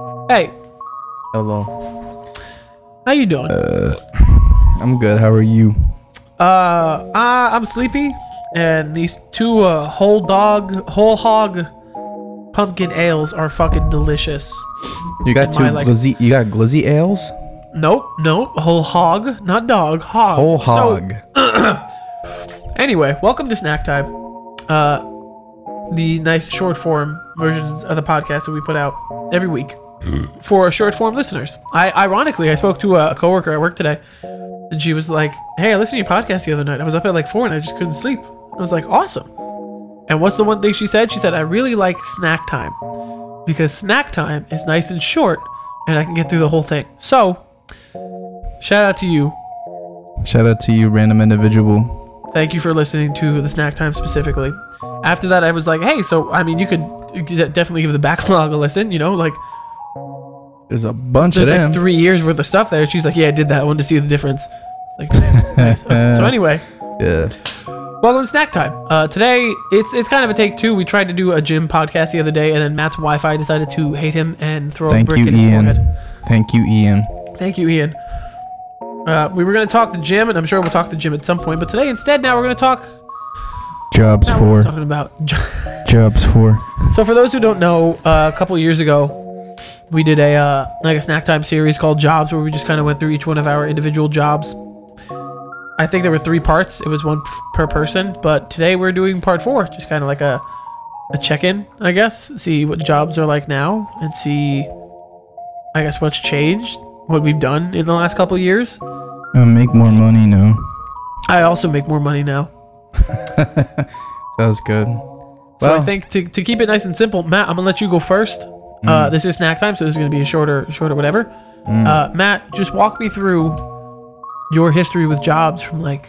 Hey, Hello. how you doing? I'm good. How are you? Uh, uh I'm sleepy, and these two uh, whole dog, whole hog pumpkin ales are fucking delicious. You got In two my, like- glizzy. You got glizzy ales. Nope, nope, whole hog, not dog, hog. Whole So, hog. Anyway, welcome to Snack Time. Uh, the nice short form versions of the podcast that we put out every week for short form listeners. I ironically, I spoke to a coworker at work today, and she was like, "Hey, I listened to your podcast the other night. I was up at like four and I just couldn't sleep." I was like, "Awesome." And what's the one thing she said? She said, "I really like Snack Time because Snack Time is nice and short, and I can get through the whole thing." So, shout out to you Shout out to you, random individual. Thank you for listening to the snack time specifically. After that, I was like, hey, so I mean, you could you could definitely give the backlog a listen. You know, like There's a bunch there's of like them. three years worth of stuff there. She's like, yeah, I did that one to see the difference. It's like nice, nice. Okay, So anyway, yeah. welcome to snack time. Uh, today it's it's kind of a take two. We tried to do a gym podcast the other day, and then Matt's Wi-Fi decided to hate him and throw a brick you, in his Ian. forehead. Thank you, Ian. Thank you, Ian. Uh, we were gonna talk the gym, and I'm sure we'll talk the gym at some point. But today, instead, now we're gonna talk. Jobs for. talking about Jobs for. So for those who don't know, uh, a couple years ago, we did a uh, like a snack time series called Jobs, where we just kind of went through each one of our individual jobs. I think there were three parts. It was one per person, but today we're doing part four, just kind of like a a check-in, I guess. See what jobs are like now, and see, I guess what's changed, what we've done in the last couple years. Uh, make more money now. I also make more money now. That's good. So I think to, to keep it nice and simple, Matt, I'm gonna let you go first. Mm. Uh, this is snack time, so this is gonna be a shorter, shorter whatever. Mm. Uh, Matt, just walk me through your history with jobs from like,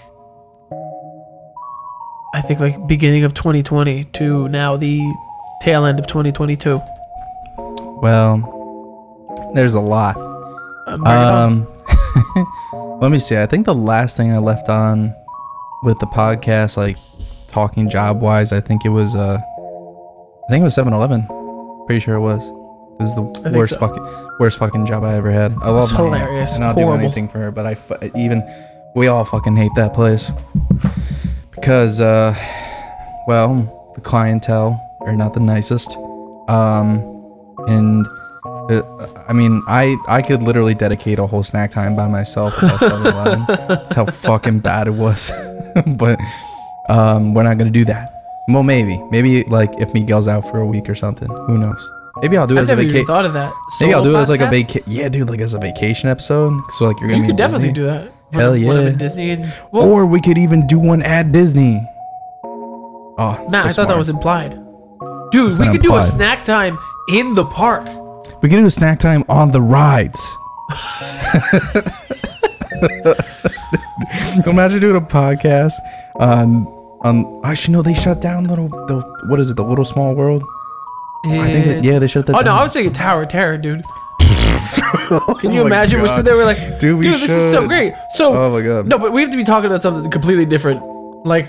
I think like beginning of 2020 to now the tail end of 2022. Well, there's a lot. Uh, bring it on. Um, let me see. I think the last thing I left on with the podcast, like talking job wise, I think it was uh, I think it was 7-Eleven. Pretty sure it was. It was the worst so. fucking worst fucking job I ever had. I love It's my aunt, and I'll Horrible. do anything for her, but I fu- even we all fucking hate that place because uh, well, the clientele are not the nicest. Um, and uh, I mean, I I could literally dedicate a whole snack time by myself at 7-Eleven. That's how fucking bad it was. but um, we're not gonna do that. Well, maybe, maybe like if Miguel's out for a week or something. Who knows? Maybe I'll do it I've as a vacation. thought of that. Maybe I'll do Solo it as like a vacation. Yeah, dude, like as a vacation episode. So like you're gonna You could definitely Disney. do that. Hell I'm- when I'm yeah. Disney. Well, Or we could even do one at Disney. Oh, Matt, so I thought that was implied. Dude, It's we could do a snack time in the park. We can do a snack time on the rides. Imagine doing a podcast on on. Actually, no, they shut down little. The what is it? The Little Small World. I think that yeah, they shut that Oh down. no, I was thinking Tower of Terror, dude. Can you my imagine? We're sitting there, we're like, Dude, we dude, this is so should. great. So, Oh my god. no, but we have to be talking about something completely different. Like,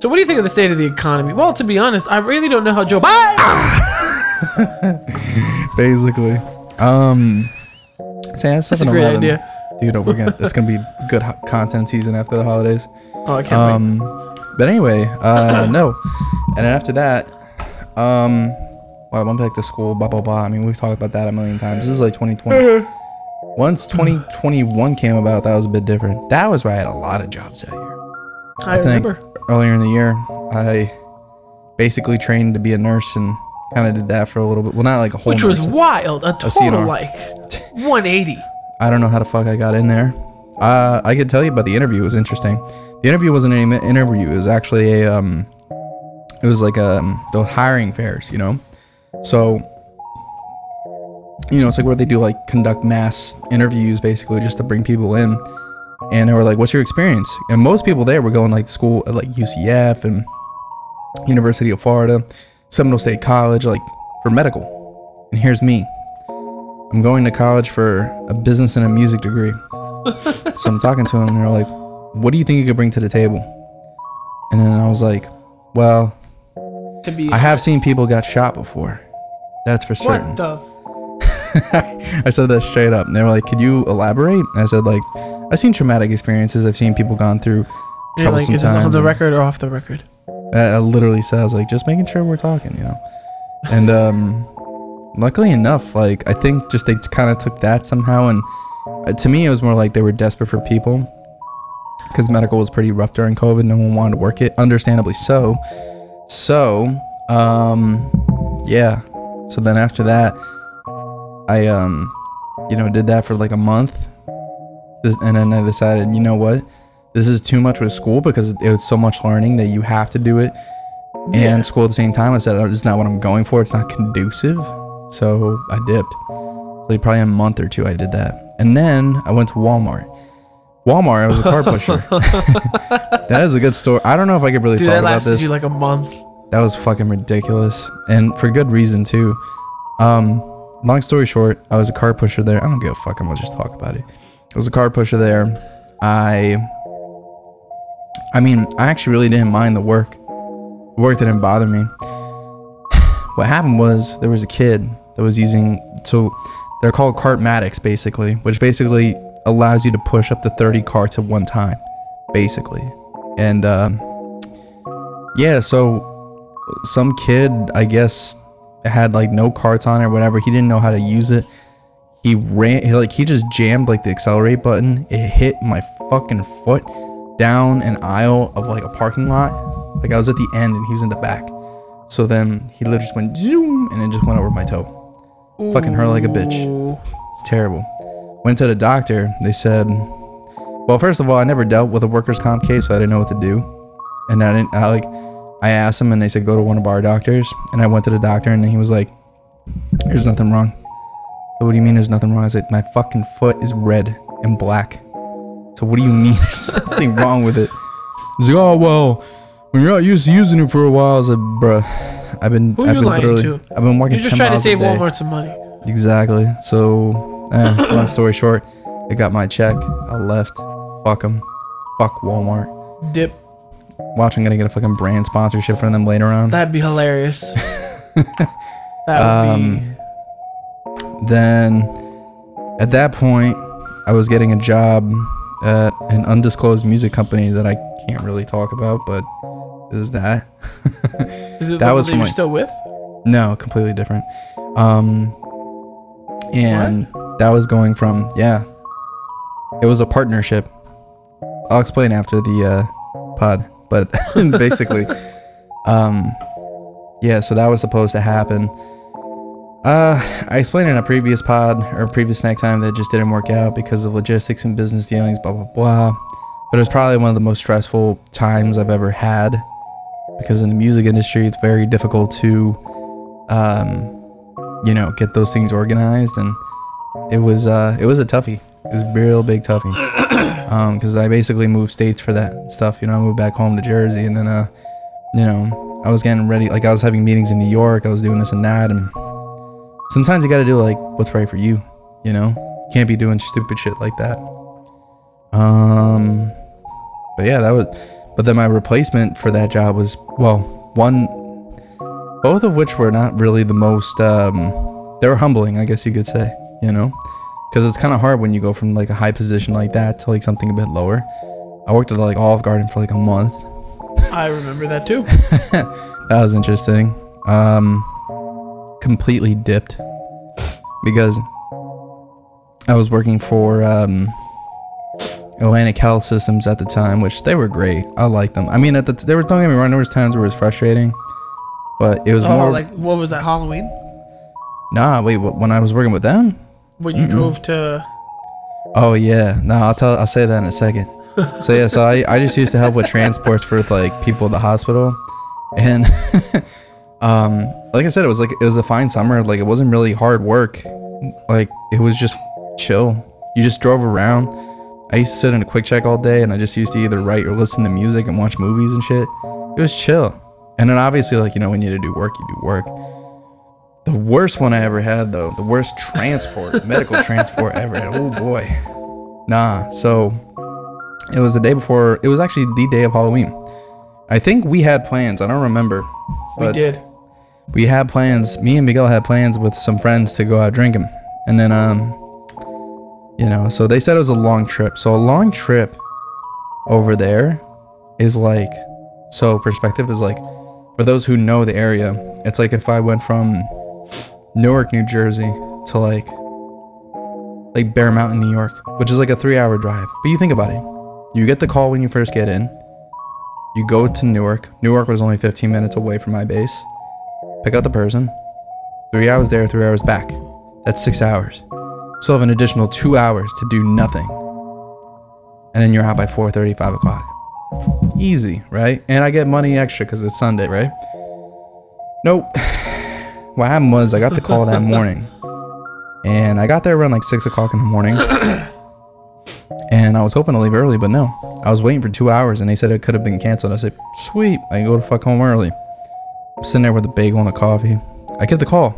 so what do you think of the state of the economy? Well, to be honest, I really don't know how Joe Biden. Basically, um, so yeah, That's a great 7-Eleven. idea. Dude, we're gonna. It's gonna be good ho- content season after the holidays. Oh, I can't wait. Um, but anyway, uh, no. And then after that, um, well, I went back to school, blah, blah, blah. I mean, we've talked about that a million times. This is like 2020. Once 2021 came about, that was a bit different. That was where I had a lot of jobs that year. I, think remember. Earlier in the year, I basically trained to be a nurse and kind of did that for a little bit. Well, not like a whole Which was wild. A total CNR. like 180. I don't know how the fuck I got in there. Uh, I could tell you about the interview. It was interesting. The interview wasn't an interview. It was actually a um, it was like um, the hiring fairs, you know. So, you know, it's like where they do like conduct mass interviews, basically, just to bring people in. And they were like, "What's your experience?" And most people there were going like school at like UCF and University of Florida, Seminole State College, like for medical. And here's me. I'm going to college for a business and a music degree. so I'm talking to them, and they're like, "What do you think you could bring to the table?" And then I was like, "Well, To be I have seen people got shot before. That's for certain." What the? I said that straight up. And they were like, "Could you elaborate?" And I said, "Like, I've seen traumatic experiences. I've seen people gone through You're like, is this on the record or off the record? I, I literally said, I was like, just making sure we're talking, you know. And um, luckily enough, like I think just they kind of took that somehow, and uh, to me, it was more like they were desperate for people because medical was pretty rough during COVID. No one wanted to work it, understandably so. So, um, yeah. So then after that, I um, you know, did that for like a month, and then I decided, you know what, this is too much with school because it was so much learning that you have to do it Yeah. and school at the same time. I said, oh, is not what I'm going for. It's not conducive. So I dipped. So like probably a month or two I did that. And then I went to Walmart. Walmart, I was a car pusher. that is a good story. I don't know if I could really Dude, talk that about lasted this. you like a month. That was fucking ridiculous. And for good reason too. Um, long story short, I was a car pusher there. I don't give a fuck, I'm gonna just talk about it. I was a car pusher there. I I mean, I actually really didn't mind the work. The work didn't bother me. What happened was there was a kid that was using so they're called cartmatics basically, which basically allows you to push up to 30 carts at one time, basically. And um yeah, so some kid, I guess, had like no carts on or whatever. He didn't know how to use it. He ran, he, like he just jammed like the accelerate button. It hit my fucking foot down an aisle of like a parking lot. Like I was at the end and he was in the back. So then he literally just went zoom and it just went over my toe. Fucking hurt like a bitch. It's terrible. Went to the doctor. They said, well, first of all, I never dealt with a workers' comp case, so I didn't know what to do. And I didn't, I like, I asked them and they said, go to one of our doctors. And I went to the doctor and he was like, there's nothing wrong. So what do you mean there's nothing wrong? I said, my fucking foot is red and black. So what do you mean there's something wrong with it? He's like, oh, well, when you're not used to using it for a while, I was like, bruh, I've been, Who I've you been lying literally, to? I've been walking You're just 10 trying to miles a save day. Walmart some money. Exactly. So, eh, long story short, I got my check. I left. Fuck them. Fuck Walmart. Dip. Watch, I'm gonna get a fucking brand sponsorship from them later on. That'd be hilarious. that would Um, be. Then, at that point, I was getting a job at an undisclosed music company that I can't really talk about, but is that? Is it that the was that you're still with? No, completely different. Um, and that was going from yeah, it was a partnership. I'll explain after the uh, pod, but basically, um, yeah. So that was supposed to happen. Uh, I explained in a previous pod or previous snack time that just didn't work out because of logistics and business dealings, blah blah blah. But it was probably one of the most stressful times I've ever had because in the music industry, it's very difficult to um, you know, get those things organized, and it was uh, it was a toughie. It was a real big toughie. Um, because I basically moved states for that stuff. You know, I moved back home to Jersey, and then uh, you know, I was getting ready. Like I was having meetings in New York. I was doing this and that, and sometimes you got to do like what's right for you. You know, can't be doing stupid shit like that. Um, but yeah, that was. But then my replacement for that job was well, one both of which were not really the most um they were humbling i guess you could say you know because it's kind of hard when you go from like a high position like that to like something a bit lower i worked at like olive garden for like a month I remember that too. that was interesting um completely dipped because i was working for um Atlantic Health Systems at the time, which they were great. I liked them. I mean, at the t- there were don't get me wrong, there was times where it was frustrating, but it was Oh, more like what was that Halloween? Nah, wait. wh- When I was working with them? When you drove to Oh yeah. No, I'll tell. I'll say that in a second. So yeah. So I, I just used to help with transports for like people at the hospital, and um, like I said, it was like it was a fine summer. Like it wasn't really hard work. Like it was just chill. You just drove around. I used to sit in a QuickChek all day, and I just used to either write or listen to music and watch movies and shit. It was chill. And then obviously, like you know, when you need to do work, you do work. The worst one I ever had, though, the worst transport, medical transport ever. Had. Oh boy, nah. So it was the day before. It was actually the day of Halloween. I think we had plans. I don't remember, we did. we had plans. Me and Miguel had plans with some friends to go out drinking, And then um you know, so they said it was a long trip. So a long trip over there is like so perspective is like for those who know the area, it's like if I went from Newark, New Jersey to like like Bear Mountain, New York, which is like a 3-hour drive. But you think about it. You get the call when you first get in. You go to Newark. Newark was only 15 minutes away from my base. Pick up the person. 3 hours there, 3 hours back. That's 6 hours. So have an additional 2 hours to do nothing. And then you're out by 4:30, 5 o'clock. Easy, right? And I get money extra because it's Sunday, right? Nope. What happened was I got the call that morning, and I got there around like six o'clock in the morning, and I was hoping to leave early, but no. I was waiting for two hours, and they said it could have been canceled. I said, "Sweet, I can go to fuck home early." I'm sitting there with a bagel and a coffee. I get the call.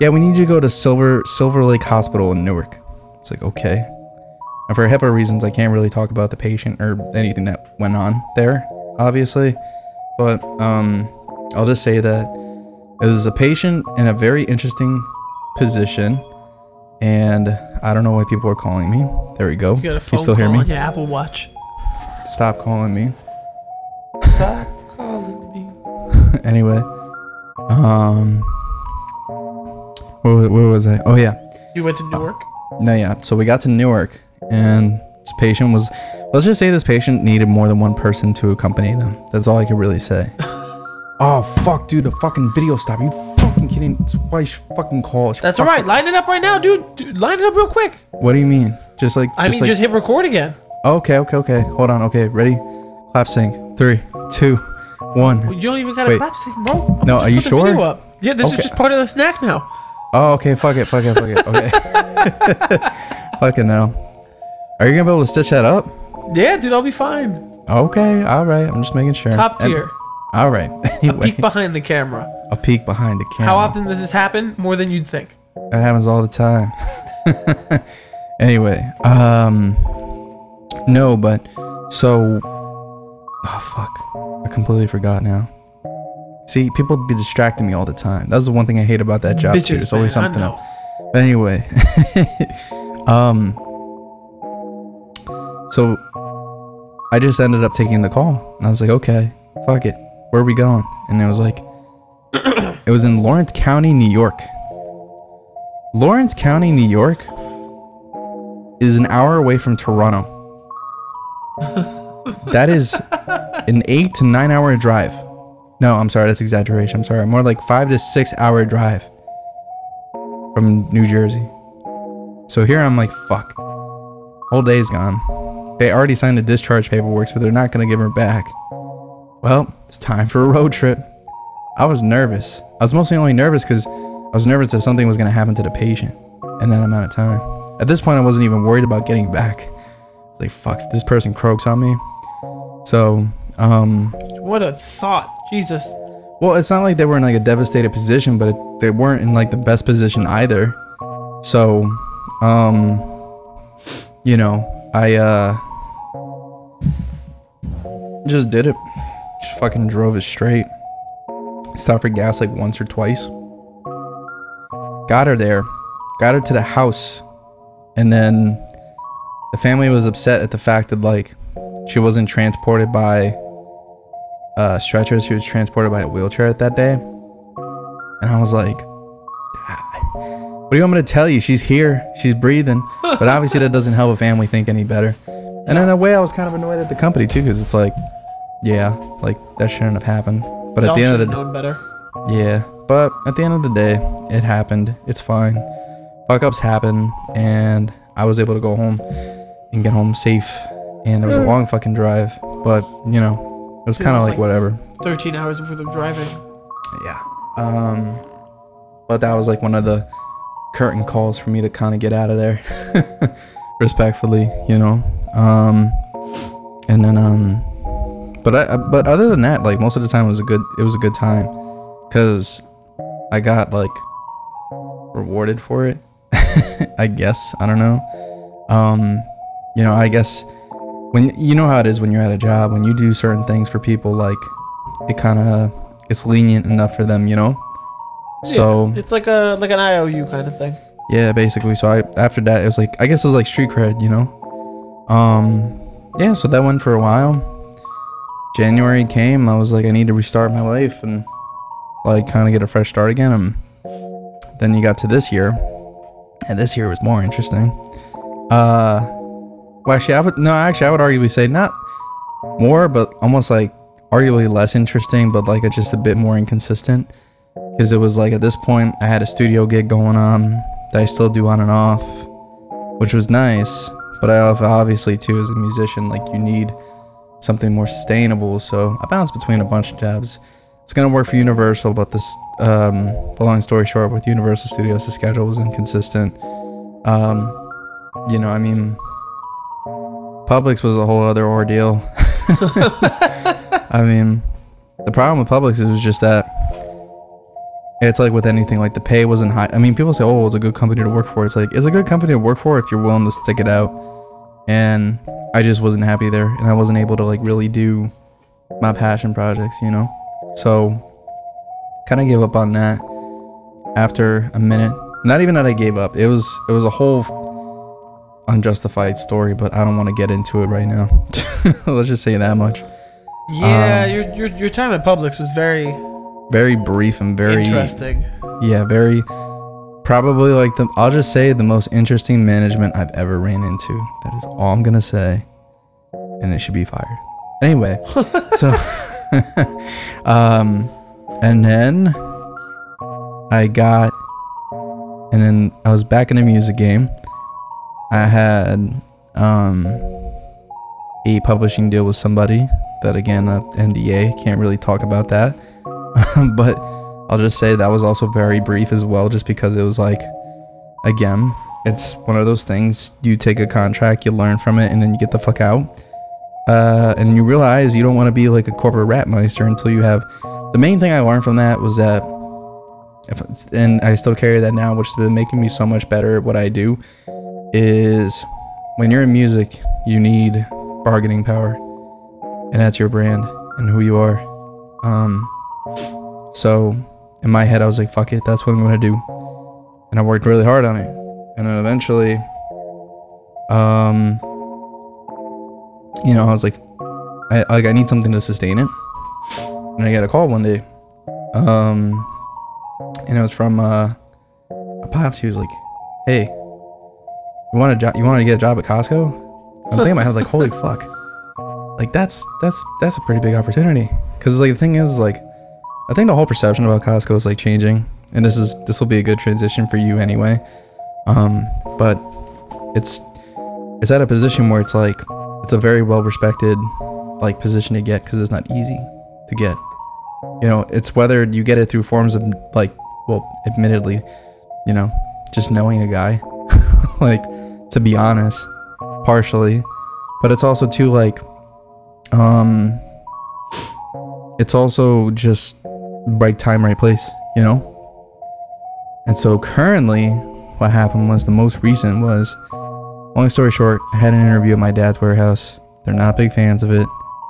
Yeah, we need you to go to Silver Silver Lake Hospital in Newark. It's like okay. And for HIPAA reasons, I can't really talk about the patient or anything that went on there, obviously. But um, I'll just say that it was a patient in a very interesting position, and I don't know why people are calling me. There we go. You got a Can you still hear me? on your Apple Watch. Stop calling me. Stop calling me. anyway, um, where, where was I? Oh yeah, You went to Newark. no yeah. So we got to Newark, and this patient was. Let's just say this patient needed more than one person to accompany them. That's all I could really say. oh fuck, dude! The fucking video stopped. You fucking kidding? It's why you fucking call. That's all right. Line it up right now, dude. dude. Line it up real quick. What do you mean? Just like I just mean, like just hit record again. Okay, okay, okay. Hold on. Okay, ready? Clap sync. Three, two, one. You don't even got to Wait. clap sync, bro. No, Just are you sure? Yeah, this Okay. is just part of the snack now. Oh, okay. Fuck it. Fuck it. Fuck it. Okay. Fucking no. Are you gonna be able to stitch that up? Yeah, dude, I'll be fine. Okay. All right. I'm just making sure. Top And- tier. All right. Anyway, a Peek behind the camera. a peek behind the camera. How often does this happen? More than you'd think. That happens all the time. anyway, um, no, but so, oh fuck, I completely forgot now. See, people be distracting me all the time. That's the one thing I hate about that job too. It's always man, something else. But anyway, um, so I just ended up taking the call, and I was like, okay, fuck it, where are we going? And it was like, it was in Lawrence County, New York. Lawrence County, New York is an hour away from Toronto. that is an eight to nine hour drive. No, I'm sorry, that's exaggeration. I'm sorry. More like five to six hour drive from New Jersey. So here I'm like, fuck. Whole day's gone. They already signed the discharge paperwork, so they're not gonna give her back. Well, it's time for a road trip. I was nervous. I was mostly only nervous because I was nervous that something was going to happen to the patient in that amount of time. At this point, I wasn't even worried about getting back. Like, fuck, this person croaks on me. So, um, What a thought. Jesus. well, it's not like they were in like a devastated position, but it, they weren't in like the best position either. So, um, you know, I, uh, just did it. Just fucking drove it straight. Stopped for gas like once or twice. Got her there. Got her to the house. And then the family was upset at the fact that like she wasn't transported by uh stretcher. She was transported by a wheelchair at that day. And I was like, "Ah, what do you want me to tell you? She's here. She's breathing. But obviously that doesn't help a family think any better. And in a way I was kind of annoyed at the company too, because it's like, yeah, like that shouldn't have happened. But at the end of the known better. yeah, but at the end of the day, it happened. It's fine. Fuck ups happen, and I was able to go home and get home safe. And it was a long fucking drive, but you know, it was Dude, kind it of was like like- whatever. 13 hours worth of driving. Yeah. Um, but that was like one of the curtain calls for me to kind of get out of there, respectfully, you know. Um, and then um, but I but other than that, like most of the time it was a good it was a good time, cause I got like rewarded for it. I guess I don't know. Um, you know, I guess when you know how it is when you're at a job when you do certain things for people, like it kind of it's lenient enough for them, you know. So Yeah, it's like a like an IOU kind of thing. yeah, basically. So I after that it was like I guess it was like street cred, you know. Um, yeah. So that went for a while. January came. I was like, I need to restart my life and like kind of get a fresh start again. And then you got to this year, and this year was more interesting. Uh, well, actually, I would no, actually, I would arguably say not more, but almost like arguably less interesting, but like it's just a bit more inconsistent. Because it was like at this point, I had a studio gig going on that I still do on and off, which was nice. But I obviously too, as a musician, like you need something more sustainable. So I bounced between a bunch of jobs. It's gonna work for Universal, but this, um, the long story short, with Universal Studios, the schedule was inconsistent. Um, you know, I mean, Publix was a whole other ordeal. I mean, the problem with Publix is just that it's like with anything, like the pay wasn't high. I mean, people say, "Oh, it's a good company to work for." It's like it's a good company to work for if you're willing to stick it out. And I just wasn't happy there, and I wasn't able to like really do my passion projects, you know. So, kind of gave up on that after a minute. Not even that I gave up. It was it was a whole unjustified story, but I don't want to get into it right now. Let's just say that much. Yeah, Um, your, your your time at Publix was very Very brief and very interesting. yeah, very probably like the I'll just say the most interesting management I've ever ran into. That is all I'm gonna say. And it should be fired. Anyway, so um and then I got and then I was back in the music game. I had um a publishing deal with somebody that again uh, NDA can't really talk about that. but I'll just say that was also very brief as well, just because it was like, again, it's one of those things. You take a contract, you learn from it, and then you get the fuck out. Uh, and you realize you don't want to be like a corporate rat meister until you have. The main thing I learned from that was that, and I still carry that now, which has been making me so much better at what I do, is when you're in music, you need bargaining power, and that's your brand and who you are. Um, so in my head, I was like, fuck it, that's what I'm gonna do. And I worked really hard on it. And then eventually, um, you know, I was like, I like I need something to sustain it. And I got a call one day. Um, and it was from uh, a pops. He was like, "Hey, you want a job? You want to get a job at Costco?" I'm thinking in my head like, "Holy fuck!" Like that's that's that's a pretty big opportunity. Cause like the thing is like I think the whole perception about Costco is like changing, and this is this will be a good transition for you anyway. Um, but it's it's at a position where it's like it's a very well respected like position to get because it's not easy to get. You know, it's whether you get it through forms of like, well, admittedly, you know, just knowing a guy, like to be honest, partially, but it's also too like, um, it's also just right time, right place, you know? And so currently, what happened was the most recent was, long story short, I had an interview at my dad's warehouse. They're not big fans of it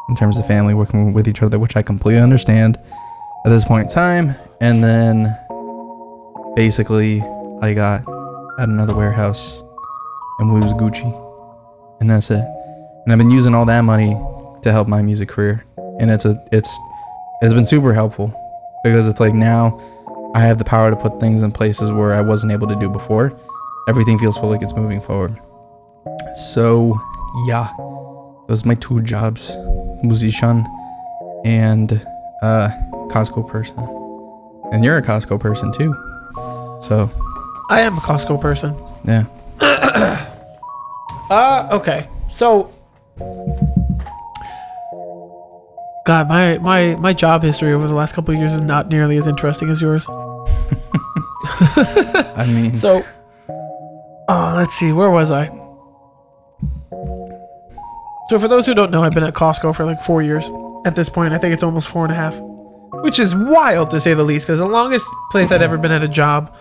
in terms of family working with each other, which I completely understand at this point in time. And then basically, I got at another warehouse and we was Gucci. And that's it. And I've been using all that money to help my music career. And it's a it's it's been super helpful because it's like now I have the power to put things in places where I wasn't able to do before. Everything feels full like it's moving forward. So yeah, those are my two jobs, musician and uh, Costco person. And you're a Costco person too. So I am a Costco person. yeah, Uh, okay. So, God, my my my job history over the last couple of years is not nearly as interesting as yours. I mean, So, oh, let's see, where was I? So, for those who don't know, I've been at Costco for like four years. At this point, I think it's almost four and a half, which is wild to say the least. Because the longest place I'd ever been at a job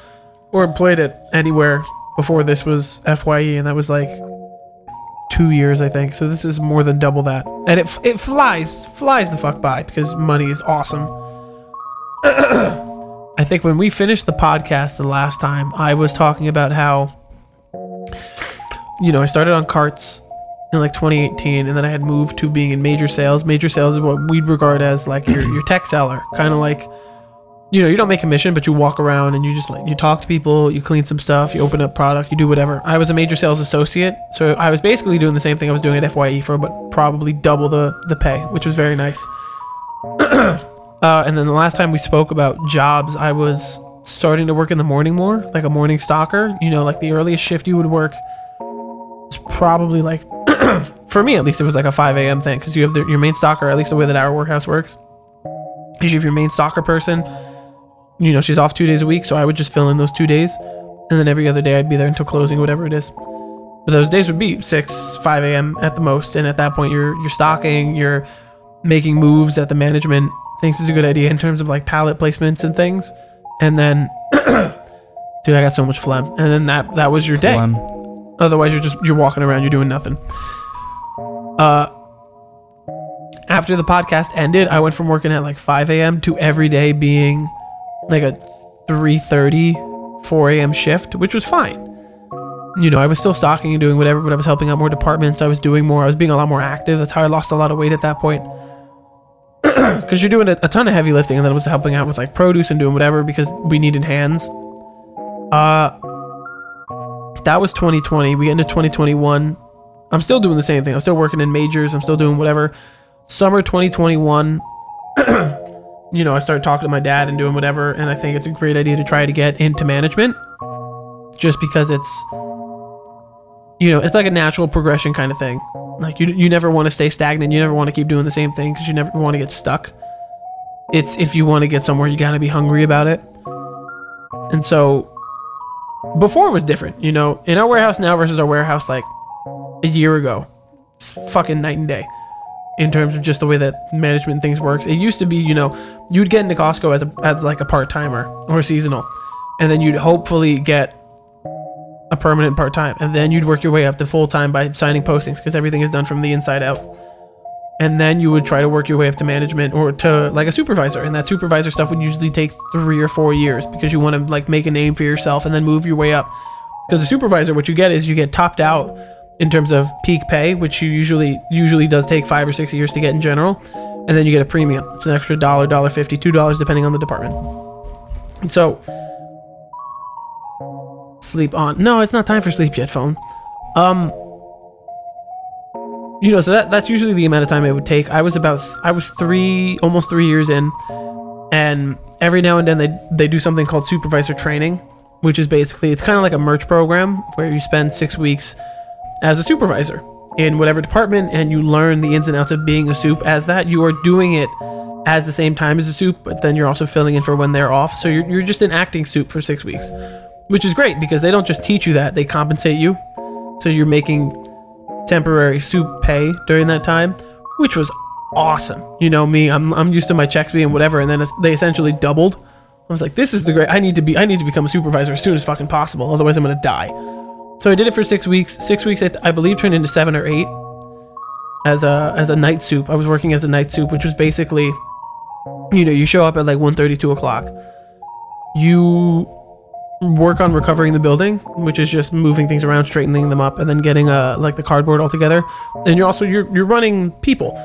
or employed at anywhere before this was Fye, and that was like two years, I think. So this is more than double that, and it it flies flies the fuck by because money is awesome. I think when we finished the podcast the last time, I was talking about how, you know, I started on carts in like 2018, and then I had moved to being in major sales. Major sales is what we'd regard as like your your tech seller, kind of like, you know, you don't make a mission, but you walk around and you just like you talk to people, you clean some stuff, you open up product, you do whatever. I was a major sales associate, so I was basically doing the same thing I was doing at Fye for, but probably double the the pay, which was very nice. Uh, and then the last time we spoke about jobs, I was starting to work in the morning more, like a morning stocker. You know, like the earliest shift you would work was probably like, for me at least, it was like a 5 a.m. thing because you have the, your main stocker, at least the way that our warehouse works. Is you have your main stocker person, you know, she's off two days a week, so I would just fill in those two days. And then every other day I'd be there until closing, whatever it is. But those days would be 6, 5 a.m. at the most. And at that point, you're, you're stocking, you're making moves that the management thinks is a good idea in terms of like pallet placements and things. And then, dude, I got so much phlegm. And then that that was your day. Phlegm. Otherwise, you're just you're walking around, you're doing nothing. Uh, after the podcast ended, I went from working at like 5 a.m. to every day being like a 3:30, 4 a.m. shift, which was fine. You know, I was still stocking and doing whatever, but I was helping out more departments. I was doing more. I was being a lot more active. That's how I lost a lot of weight at that point because you're doing a, a ton of heavy lifting and then I was helping out with like produce and doing whatever because we needed hands uh that was 2020 we get into 2021 i'm still doing the same thing i'm still working in majors i'm still doing whatever summer 2021 you know i started talking to my dad and doing whatever and i think it's a great idea to try to get into management just because it's you know it's like a natural progression kind of thing. Like you, you never want to stay stagnant you never want to keep doing the same thing because you never want to get stuck. It's if you want to get somewhere you got to be hungry about it. And so before it was different you know in our warehouse now versus our warehouse like a year ago it's fucking night and day in terms of just the way that management things works it used to be you know you'd get into costco as a as like a part-timer or seasonal and then you'd hopefully get a permanent part time, and then you'd work your way up to full time by signing postings because everything is done from the inside out. And then you would try to work your way up to management or to like a supervisor, and that supervisor stuff would usually take three or four years because you want to like make a name for yourself and then move your way up. Because a supervisor, what you get is you get topped out in terms of peak pay, which you usually usually does take five or six years to get in general, and then you get a premium. It's an extra dollar, dollar fifty, two dollars depending on the department. And so sleep on. No, it's not time for sleep yet, phone. Um you know, so that that's usually the amount of time it would take. I was about I was 3 almost 3 years in and every now and then they they do something called supervisor training, which is basically it's kind of like a merch program where you spend 6 weeks as a supervisor in whatever department and you learn the ins and outs of being a soup as that. You are doing it as the same time as a soup, but then you're also filling in for when they're off. So you're, you're just an acting soup for six weeks which is great because they don't just teach you that, they compensate you. So you're making temporary soup pay during that time, which was awesome. You know me, I'm, I'm used to my checks being whatever, and then they essentially doubled. I was like, this is the great. I need to be. I need to become a supervisor as soon as fucking possible. Otherwise, I'm gonna die. So I did it for six weeks. Six weeks, I, th- I believe, turned into seven or eight as a as a night soup. I was working as a night soup, which was basically, you know, you show up at like 1.30, 2 o'clock. You work on recovering the building, which is just moving things around, straightening them up, and then getting uh like the cardboard all together. And you're also you're you're running people.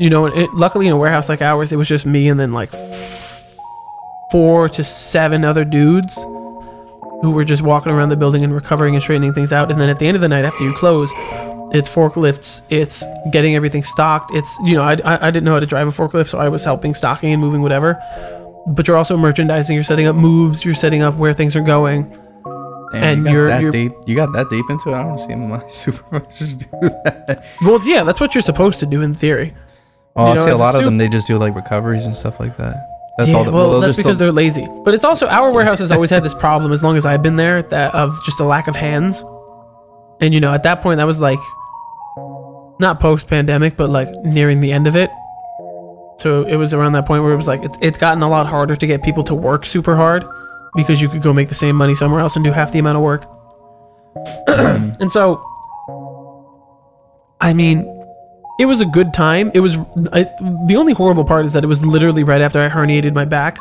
You know, it, luckily in a warehouse like ours, it was just me and then like four to seven other dudes who were just walking around the building and recovering and straightening things out. And then at the end of the night, after you close, it's forklifts, it's getting everything stocked. It's you know I, I I didn't know how to drive a forklift, so I was helping stocking and moving whatever. But you're also merchandising. You're setting up moves. You're setting up where things are going. Damn, And you that you're- deep. You got that deep into it. I don't see my supervisors do that. Well, yeah, that's what you're supposed to do in theory. Oh, You I see a as a lot of them. They just do like recoveries and stuff like that. That's yeah, all. That, well, they'll that's because they'll- they're lazy. But it's also our warehouse has always had this problem as long as I've been there that of just a lack of hands. And you know, at that point, that was like not post pandemic, but like nearing the end of it. So it was around that point where it was like it's it's gotten a lot harder to get people to work super hard because you could go make the same money somewhere else and do half the amount of work. Mm. and so, I mean, it was a good time. It was I, the only horrible part is that it was literally right after I herniated my back,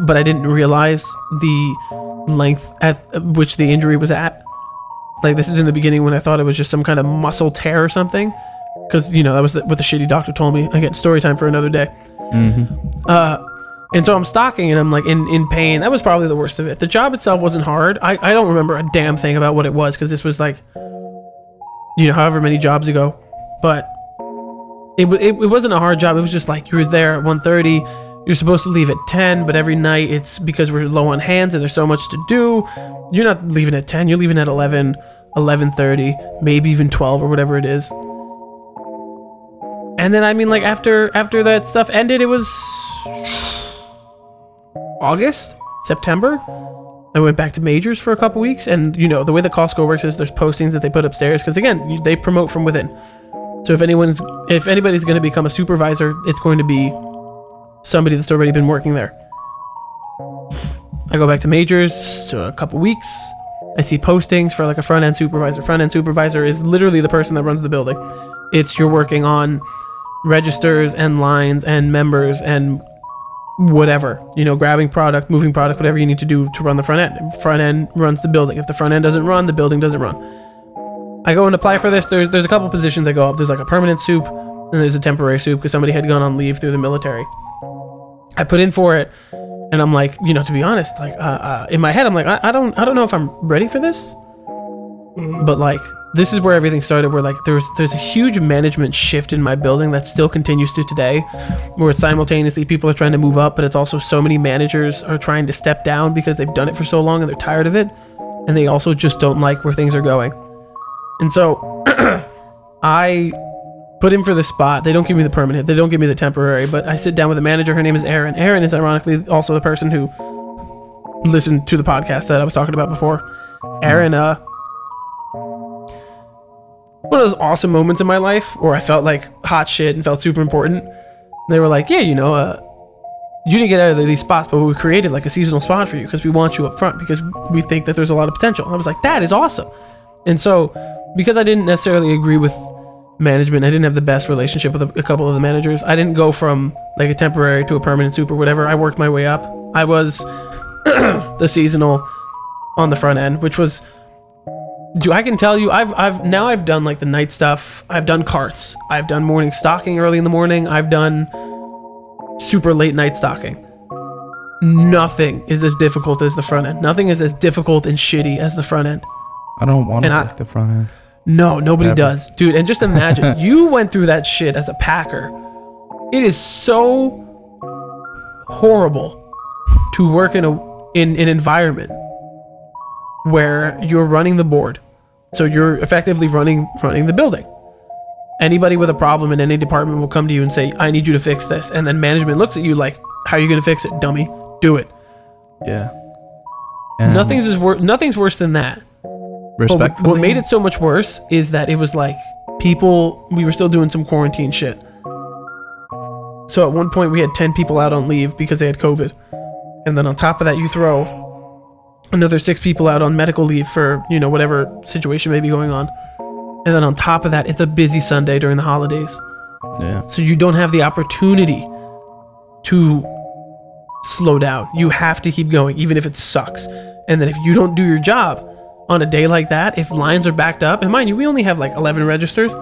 but I didn't realize the length at which the injury was at. Like this is in the beginning when I thought it was just some kind of muscle tear or something, because you know that was what the shitty doctor told me. Again, story time for another day. Uh, and so I'm stocking and I'm like in, in pain. That was probably the worst of it. The job itself wasn't hard. I, I don't remember a damn thing about what it was because this was like, you know, however many jobs ago. But it, it, it wasn't a hard job. It was just like you were there at 1.30. You're supposed to leave at 10, but every night it's because we're low on hands and there's so much to do. You're not leaving at 10. You're leaving at 11, 11.30, maybe even 12 or whatever it is. And then I mean like after after that stuff ended, it was August, September. I went back to majors for a couple weeks, and you know the way that Costco works is there's postings that they put upstairs because again they promote from within. So if anyone's if anybody's going to become a supervisor, it's going to be somebody that's already been working there. I go back to majors to a couple weeks. I see postings for like a front end supervisor. Front end supervisor is literally the person that runs the building. It's you're working on registers and lines and members and whatever you know grabbing product moving product whatever you need to do to run the front end front end runs the building if the front end doesn't run the building doesn't run i go and apply for this. There's there's a couple positions that go up. There's like a permanent soup and there's a temporary soup because somebody had gone on leave through the military. I put in for it and i'm like you know to be honest like uh, uh, in my head i'm like I, I don't i don't know if i'm ready for this. But like this is where everything started where like there's there's a huge management shift in my building that still continues to today where it's simultaneously people are trying to move up but it's also so many managers are trying to step down because they've done it for so long and they're tired of it and they also just don't like where things are going and so i put in for the spot they don't give me the permanent they don't give me the temporary but i sit down with a manager her name is erin erin is ironically also the person who listened to the podcast that i was talking about before erin uh one of those awesome moments in my life where I felt like hot shit and felt super important. They were like, "Yeah, you know, uh, you didn't get out of these spots, but we created like a seasonal spot for you because we want you up front because we think that there's a lot of potential." I was like, "That is awesome." And so, because I didn't necessarily agree with management, I didn't have the best relationship with a, a couple of the managers. I didn't go from like a temporary to a permanent soup or whatever. I worked my way up. I was the seasonal on the front end, which was do I can tell you I've I've now I've done like the night stuff. I've done carts. I've done morning stocking early in the morning. I've done super late night stocking. Nothing is as difficult as the front end. Nothing is as difficult and shitty as the front end. I don't want to I- the front end. No, nobody Ever. does. Dude, and just imagine you went through that shit as a packer. It is so horrible to work in a in an environment where you're running the board. So you're effectively running running the building. Anybody with a problem in any department will come to you and say, "I need you to fix this." And then management looks at you like, "How are you going to fix it, dummy? Do it." Yeah. And Nothing's as wor- nothing's worse than that. But what- respectfully. what made it so much worse is that it was like people we were still doing some quarantine shit. So at one point we had 10 people out on leave because they had COVID. And then on top of that you throw another 6 people out on medical leave for, you know, whatever situation may be going on. And then on top of that it's a busy Sunday during the holidays. Yeah. So you don't have the opportunity to slow down. You have to keep going, even if it sucks. And then if you don't do your job on a day like that, if lines are backed up, and mind you, we only have like 11 registers.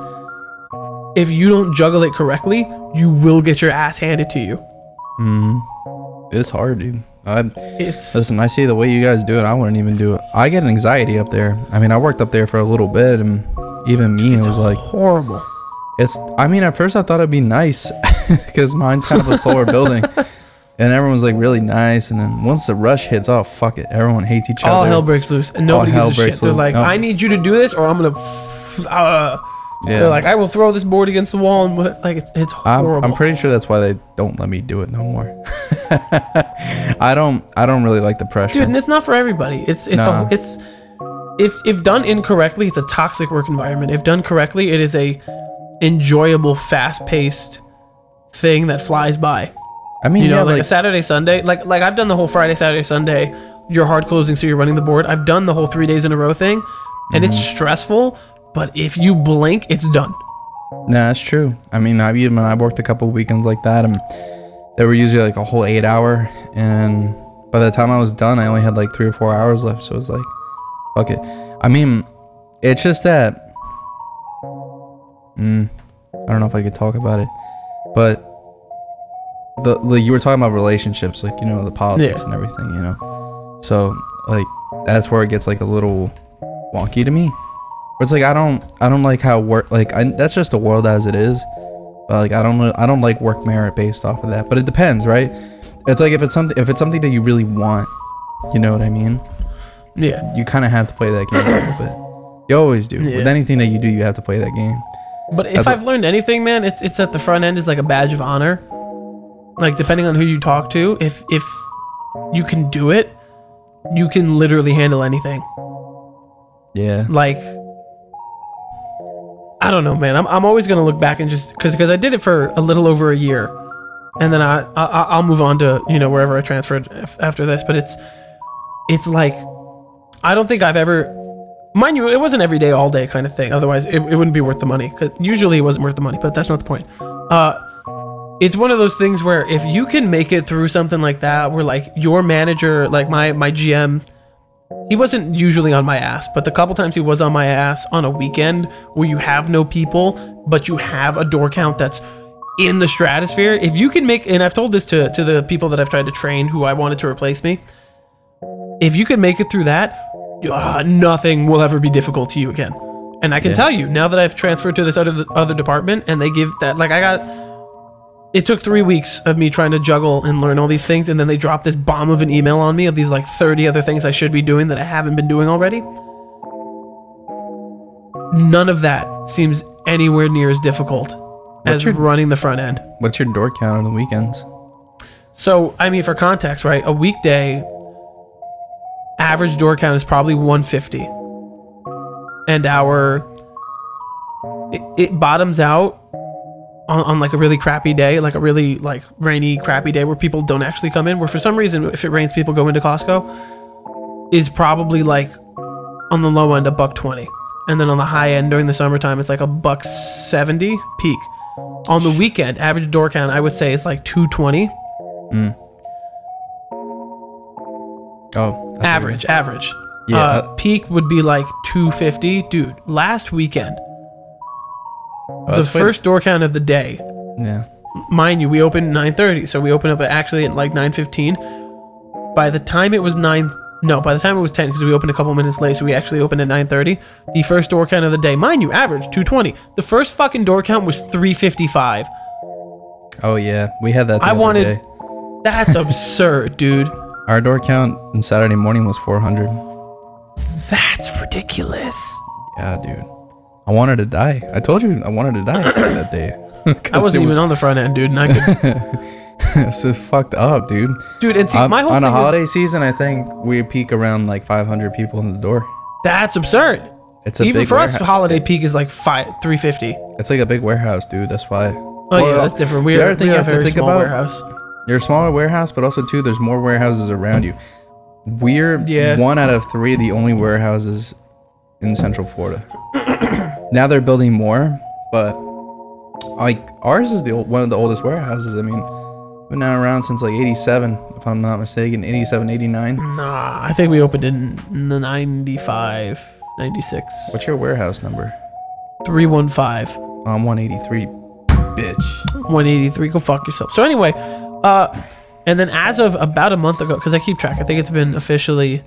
If you don't juggle it correctly, you will get your ass handed to you. Mm-hmm. It's hard, dude. I It's listen. I see the way you guys do it. I wouldn't even do it. I get anxiety up there. I mean, I worked up there for a little bit, and even me, it was like, horrible. it's. I mean, at first I thought it'd be nice because mine's kind of a slower building, and everyone's like really nice. And then once the rush hits, oh fuck it, everyone hates each All other. All hell breaks loose, and nobody gives a shit. They're like, No. I need you to do this, or I'm gonna. F- uh, yeah. They're like, I will throw this board against the wall, and what- like it's it's I'm, horrible. I'm pretty sure that's why they don't let me do it no more. I don't. I don't really like the pressure. dude and it's not for everybody it's it's Nah. a, it's if if done incorrectly it's a toxic work environment if done correctly it is a enjoyable fast-paced thing that flies by I mean, you know yeah, like, like a saturday sunday like like i've done the whole friday saturday sunday you're hard closing so you're running the board i've done the whole three days in a row thing and it's Mm-hmm. stressful but if you blink it's done Nah, that's true. I mean, I've even I've worked a couple weekends like that, and they were usually like a whole eight hour, and by the time I was done, I only had like three or four hours left. So it was like, fuck it. I mean, it's just that. Mm, I don't know if I could talk about it, but the like you were talking about relationships, like you know the politics Yeah. and everything, you know. So like that's where it gets like a little wonky to me. Where it's like I don't I don't like how work like I, that's just the world as it is. But like I don't know I don't like work merit based off of that. But it depends, right? It's like if it's something if it's something that you really want, you know what I mean? Yeah. You kind of have to play that game a little bit. You always do. Yeah. With anything that you do, you have to play that game. But if That's I've learned anything, man, it's it's that the front end is like a badge of honor. Like depending on who you talk to, if if you can do it, you can literally handle anything. Yeah. Like I don't know, man. I'm I'm always gonna look back and just because because I did it for a little over a year, and then I, I I'll move on to you know wherever I transferred af- after this. But it's it's like I don't think I've ever. Mind you, it wasn't every day, all day kind of thing. Otherwise, it, it wouldn't be worth the money. Because usually it wasn't worth the money, but that's not the point. Uh, it's one of those things where if you can make it through something like that, where like your manager, like my my GM, he wasn't usually on my ass, but the couple times he was on my ass on a weekend where you have no people, but you have a door count that's in the stratosphere. If you can make, and I've told this to to the people that I've tried to train who I wanted to replace me, if you can make it through that, uh, nothing will ever be difficult to you again. And I can Yeah. tell you now that I've transferred to this other other department, and they give that like I got. It took three weeks of me trying to juggle and learn all these things, and then they dropped this bomb of an email on me of these like 30 other things I should be doing that I haven't been doing already. None of that seems anywhere near as difficult as your- running the front end. What's your door count on the weekends? So, I mean, for context, right? A weekday average door count is probably 150. And our it, it bottoms out on, on like a really crappy day, like a really like rainy, crappy day where people don't actually come in. Where for some reason, if it rains, people go into Costco. Is probably like on the low end a buck twenty, and then on the high end during the summertime, it's like a buck seventy peak. On the weekend, average door count I would say is like two twenty. Oh, I thought average average Yeah, uh, uh, peak would be like 250 dude last weekend you- the that's first door count of the day Yeah. mind you we opened 9.30 so we opened up at actually at like 9.15 by the time it was 9 no by the time it was 10 because we opened a couple minutes late so we actually opened at 9.30 the first door count of the day mind you average 220 the first fucking door count was 355 Oh yeah, we had that. The I other wanted- day. that's absurd dude Our door count on Saturday morning was 400. that's ridiculous Yeah, dude. I wanted to die. I told you I wanted to die that day. I wasn't even on the front end, dude, and I could, It's just fucked up, dude. dude. And see, Um, my whole on a is- holiday season, I think we peak around like 500 people in the door. That's absurd. It's a Even for us, holiday peak is like five, three fifty. It's like a big warehouse, dude. That's why. Oh yeah, that's different. We are, thing we are a very think small about- warehouse. You're a smaller warehouse, but also too, there's more warehouses around you. We're Yeah. one out of three, the only warehouses in Central Florida. now they're building more, but like ours is the old, one of the oldest warehouses. I mean, been now around since like '87, if I'm not mistaken, '87, '89. Nah, I think we opened in the 95, 96. What's your warehouse number? 315, I'm 183, bitch. 183. Go fuck yourself. So anyway, uh, and then as of about a month ago, because I keep track, I think it's been officially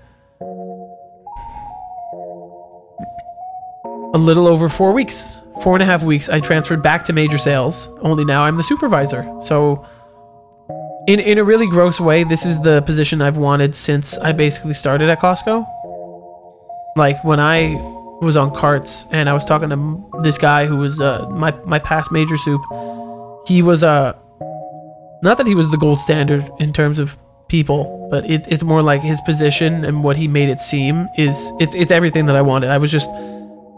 a little over four weeks, four and a half weeks. I transferred back to major sales. Only now I'm the supervisor. So. In, in a really gross way, this is the position I've wanted since I basically started at Costco. Like when I was on carts and I was talking to this guy who was uh, my my past major soup. He was uh not that he was the gold standard in terms of people, but it, it's more like his position and what he made it seem is it's it's everything that I wanted. I was just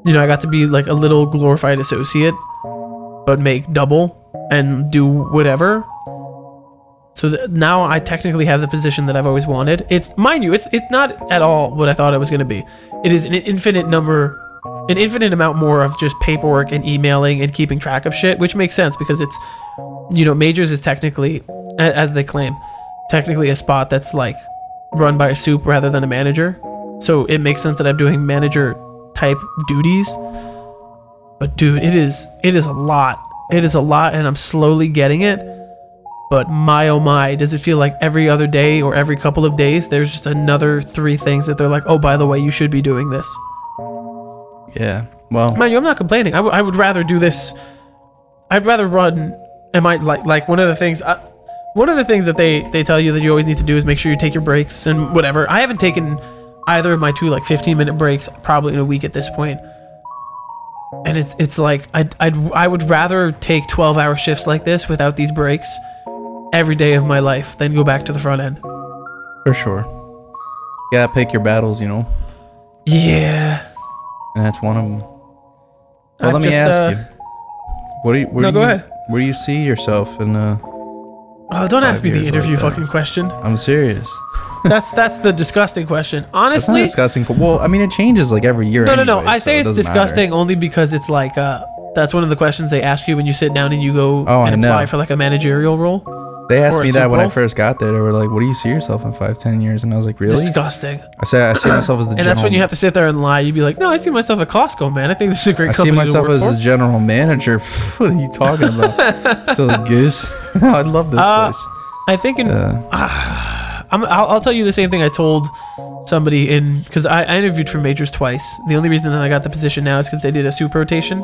you know I got to be like a little glorified associate, but make double and do whatever. So th- now I technically have the position that I've always wanted. It's mind you, it's it's not at all what I thought it was going to be. It is an infinite number, an infinite amount more of just paperwork and emailing and keeping track of shit, which makes sense because it's, you know, majors is technically as they claim, technically a spot that's like run by a soup rather than a manager. So it makes sense that I'm doing manager type duties. But dude, it is it is a lot. It is a lot and I'm slowly getting it. But my oh my, does it feel like every other day or every couple of days there's just another three things that they're like, "Oh, by the way, you should be doing this." Yeah. Well, Mind you, I'm not complaining. I, w- I would rather do this. I'd rather run. Am I like like one of the things? Uh, one of the things that they they tell you that you always need to do is make sure you take your breaks and whatever. I haven't taken either of my two like 15 minute breaks probably in a week at this point. And it's it's like I'd, I'd I would rather take 12 hour shifts like this without these breaks every day of my life than go back to the front end. for sure. You gotta pick your battles, you know, Yeah. and that's one of them. Well, I've let me just, ask uh, you. What do you? Where No, do go you, ahead. Where do you see yourself in? Uh, Oh, don't ask me the years like interview fucking question. I'm serious. That's that's the disgusting question. It's Honestly, discussing. Well, I mean, it changes like every year. No, no, no. I so say it's matter. disgusting only because it's like uh that's one of the questions they ask you when you sit down and you go Oh, I and apply for like a managerial role. They asked me that when I first got there. They were like, "What do you see yourself in five, ten years?" And I was like, "Really?" Disgusting. I said, "I see myself as the." And that's when you have to sit there and lie. You'd be like, "No, I see myself at Costco, man. I think this is a great I see company myself to work as for." the general manager. what are you talking about? Silly goose. I love this Uh, place. I think in Uh, I'm, I'll, I'll tell you the same thing I told somebody in because I, I interviewed for majors twice. The only reason that I got the position now is because they did a soup rotation,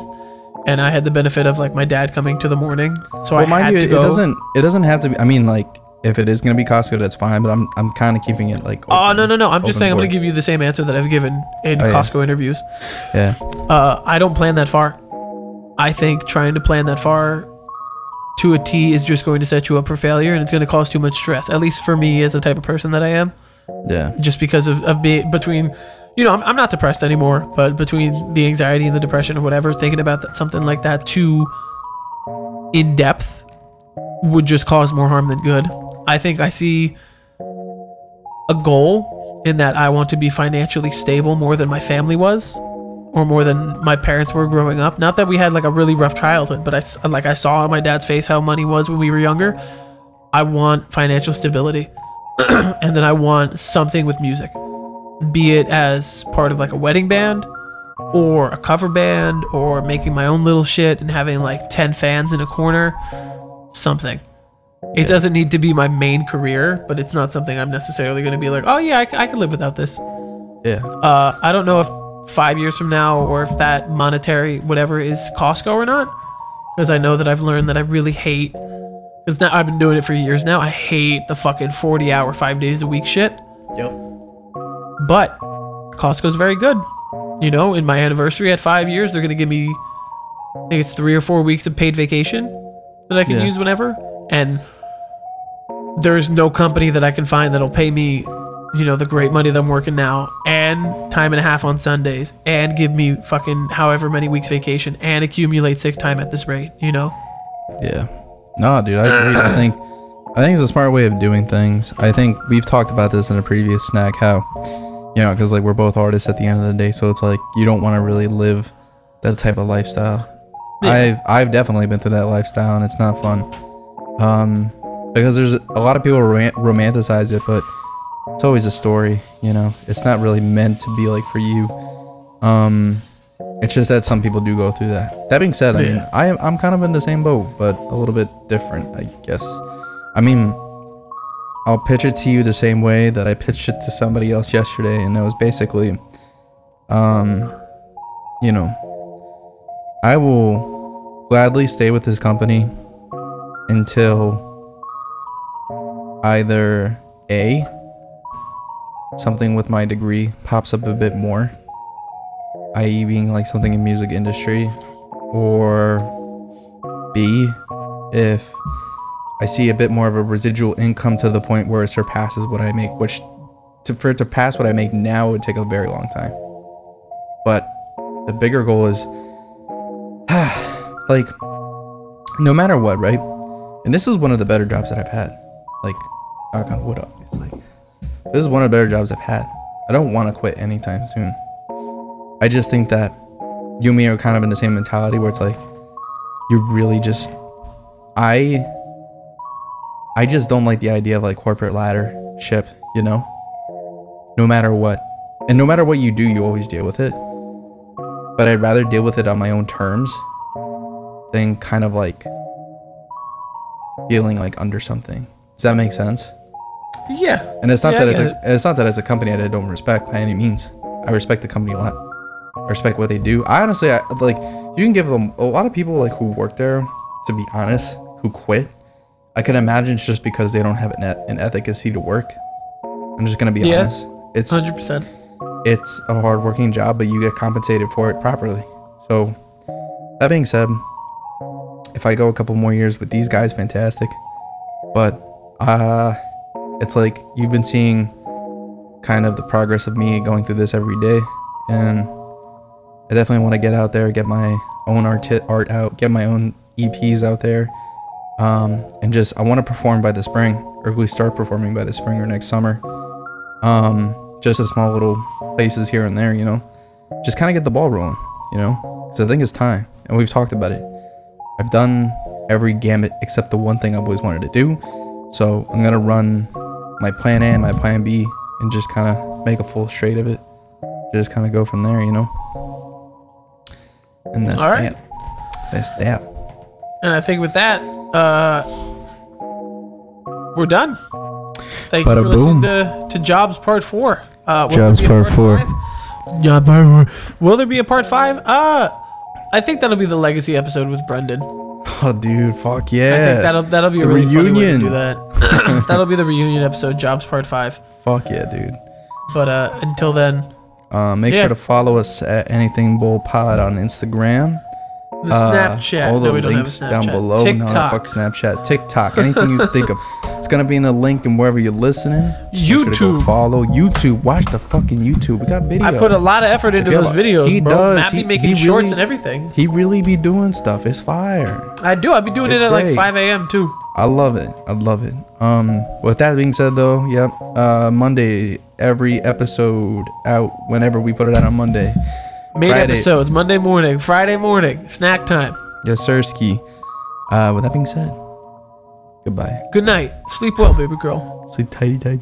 and I had the benefit of like my dad coming to the morning, so I mind had you, to it go. doesn't. It doesn't have to be. I mean, like, if it is gonna be Costco, that's fine. But I'm, I'm kind of keeping it like. Oh no no no! I'm just saying I'm gonna give you the same answer that I've given in Oh, yeah. Costco interviews. Yeah. Uh, I don't plan that far. I think trying to plan that far to a T is just going to set you up for failure, and it's going to cause too much stress. At least for me, as the type of person that I am, Yeah. just because of of being between, you know, I'm, I'm not depressed anymore, but between the anxiety and the depression or whatever, thinking about that, something like that too in depth would just cause more harm than good. I think I see a goal in that I want to be financially stable more than my family was or more than my parents were growing up. Not that we had like a really rough childhood, but I like I saw on my dad's face how money was when we were younger. I want financial stability. and then I want something with music. Be it as part of like a wedding band or a cover band or making my own little shit and having like 10 fans in a corner, something. It doesn't need to be my main career, but it's not something I'm necessarily going to be like, oh yeah, I can live without this. Yeah. Uh, I don't know if five years from now or if that monetary whatever is Costco or not, because I know that I've learned that I really hate. Because now I've been doing it for years now. I hate the fucking forty hour, five days a week shit. Yep. But Costco's very good. You know, in my anniversary at five years, they're gonna give me, I think it's three or four weeks of paid vacation that I can Yeah. use whenever, and there's no company that I can find that'll pay me, you know, the great money that I'm working now, and time and a half on Sundays, and give me fucking however many weeks vacation, and accumulate sick time at this rate. You know? Yeah. No, dude, I agree. I think I think it's a smart way of doing things. I think we've talked about this in a previous snack how you know, cuz like we're both artists at the end of the day, so it's like you don't want to really live that type of lifestyle. Yeah. I've I've definitely been through that lifestyle and it's not fun. Um because there's a lot of people rom- romanticize it, but it's always a story, you know. It's not really meant to be like for you. Um it's just that some people do go through that. That being said, I mean, I am I'm kind of in the same boat, but a little bit different, I guess. I mean, I'll pitch it to you the same way that I pitched it to somebody else yesterday, and it was basically, um, you know, I will gladly stay with this company until either a something with my degree pops up a bit more i.e. being like something in music industry or b if i see a bit more of a residual income to the point where it surpasses what i make which to, for it to pass what i make now would take a very long time. But the bigger goal is like no matter what right? And this is one of the better jobs that i've had. Like knock on wood obviously this is one of the better jobs i've had i don't want to quit anytime soon I just think that you and me are kind of in the same mentality where it's like you really just I I just don't like the idea of like corporate ladder ship, you know? No matter what. And no matter what you do, you always deal with it. But I'd rather deal with it on my own terms than kind of like feeling like under something. Does that make sense? Yeah. And it's not Yeah, that it's a, it's not that it's a company that I don't respect by any means. I respect the company a lot. I respect what they do. I honestly I, like you can give them a lot of people like who work there. To be honest, who quit. I can imagine it's just because they don't have an, an efficacy to work. I'm just gonna be Yeah. honest. It's Hundred percent. it's a hard working job, but you get compensated for it properly. So that being said, if I go a couple more years with these guys, fantastic. But uh it's like you've been seeing kind of the progress of me going through this every day and I definitely want to get out there, get my own art art out, get my own EPs out there. Um, and just I want to perform by the spring, or least start performing by the spring or next summer. Um, just a small little places here and there, you know. Just kind of get the ball rolling, you know. Because I think it's time, and we've talked about it. I've done every gamut except the one thing I've always wanted to do. So I'm gonna run my plan A and my plan B, and just kind of make a full straight of it. Just kind of go from there, you know. And that's All right. that. That's that. And I think with that, uh, we're done. Thank Bada you for listening to, to Jobs Part Four. Uh, Jobs Part Four. five? Job Part Four. Will there be a Part Five? Uh, I think that'll be the legacy episode with Brendan. Oh, dude, fuck yeah. I think that'll that'll be a The really funny way to reunion. do that. that'll be the reunion episode, Jobs Part Five. Fuck yeah, dude. But uh, until then, Uh, make Yeah. sure to follow us at Anything Bull Pod on Instagram. the Uh, Snapchat. all the no, we don't have a links down below. No, TikTok. fuck Snapchat, TikTok, anything you think of. It's gonna be in the link and wherever you're listening. Make sure to YouTube. follow YouTube. Watch the fucking YouTube. We got video. I put a lot of effort into those videos, he bro. does. Matt be making he shorts really- and everything. He really be doing stuff. It's fire. I do. I'll be doing It's it at like 5 a.m. too. I love it. I love it. Um, with that being said, though, yep. Uh, Monday, every episode out whenever we put it out on Monday. Made Friday. episodes Monday morning, Friday morning, snack time. Yes, sir, ski. Uh, with that being said, goodbye. Good night. Sleep well, baby girl. Sleep tighty tighty.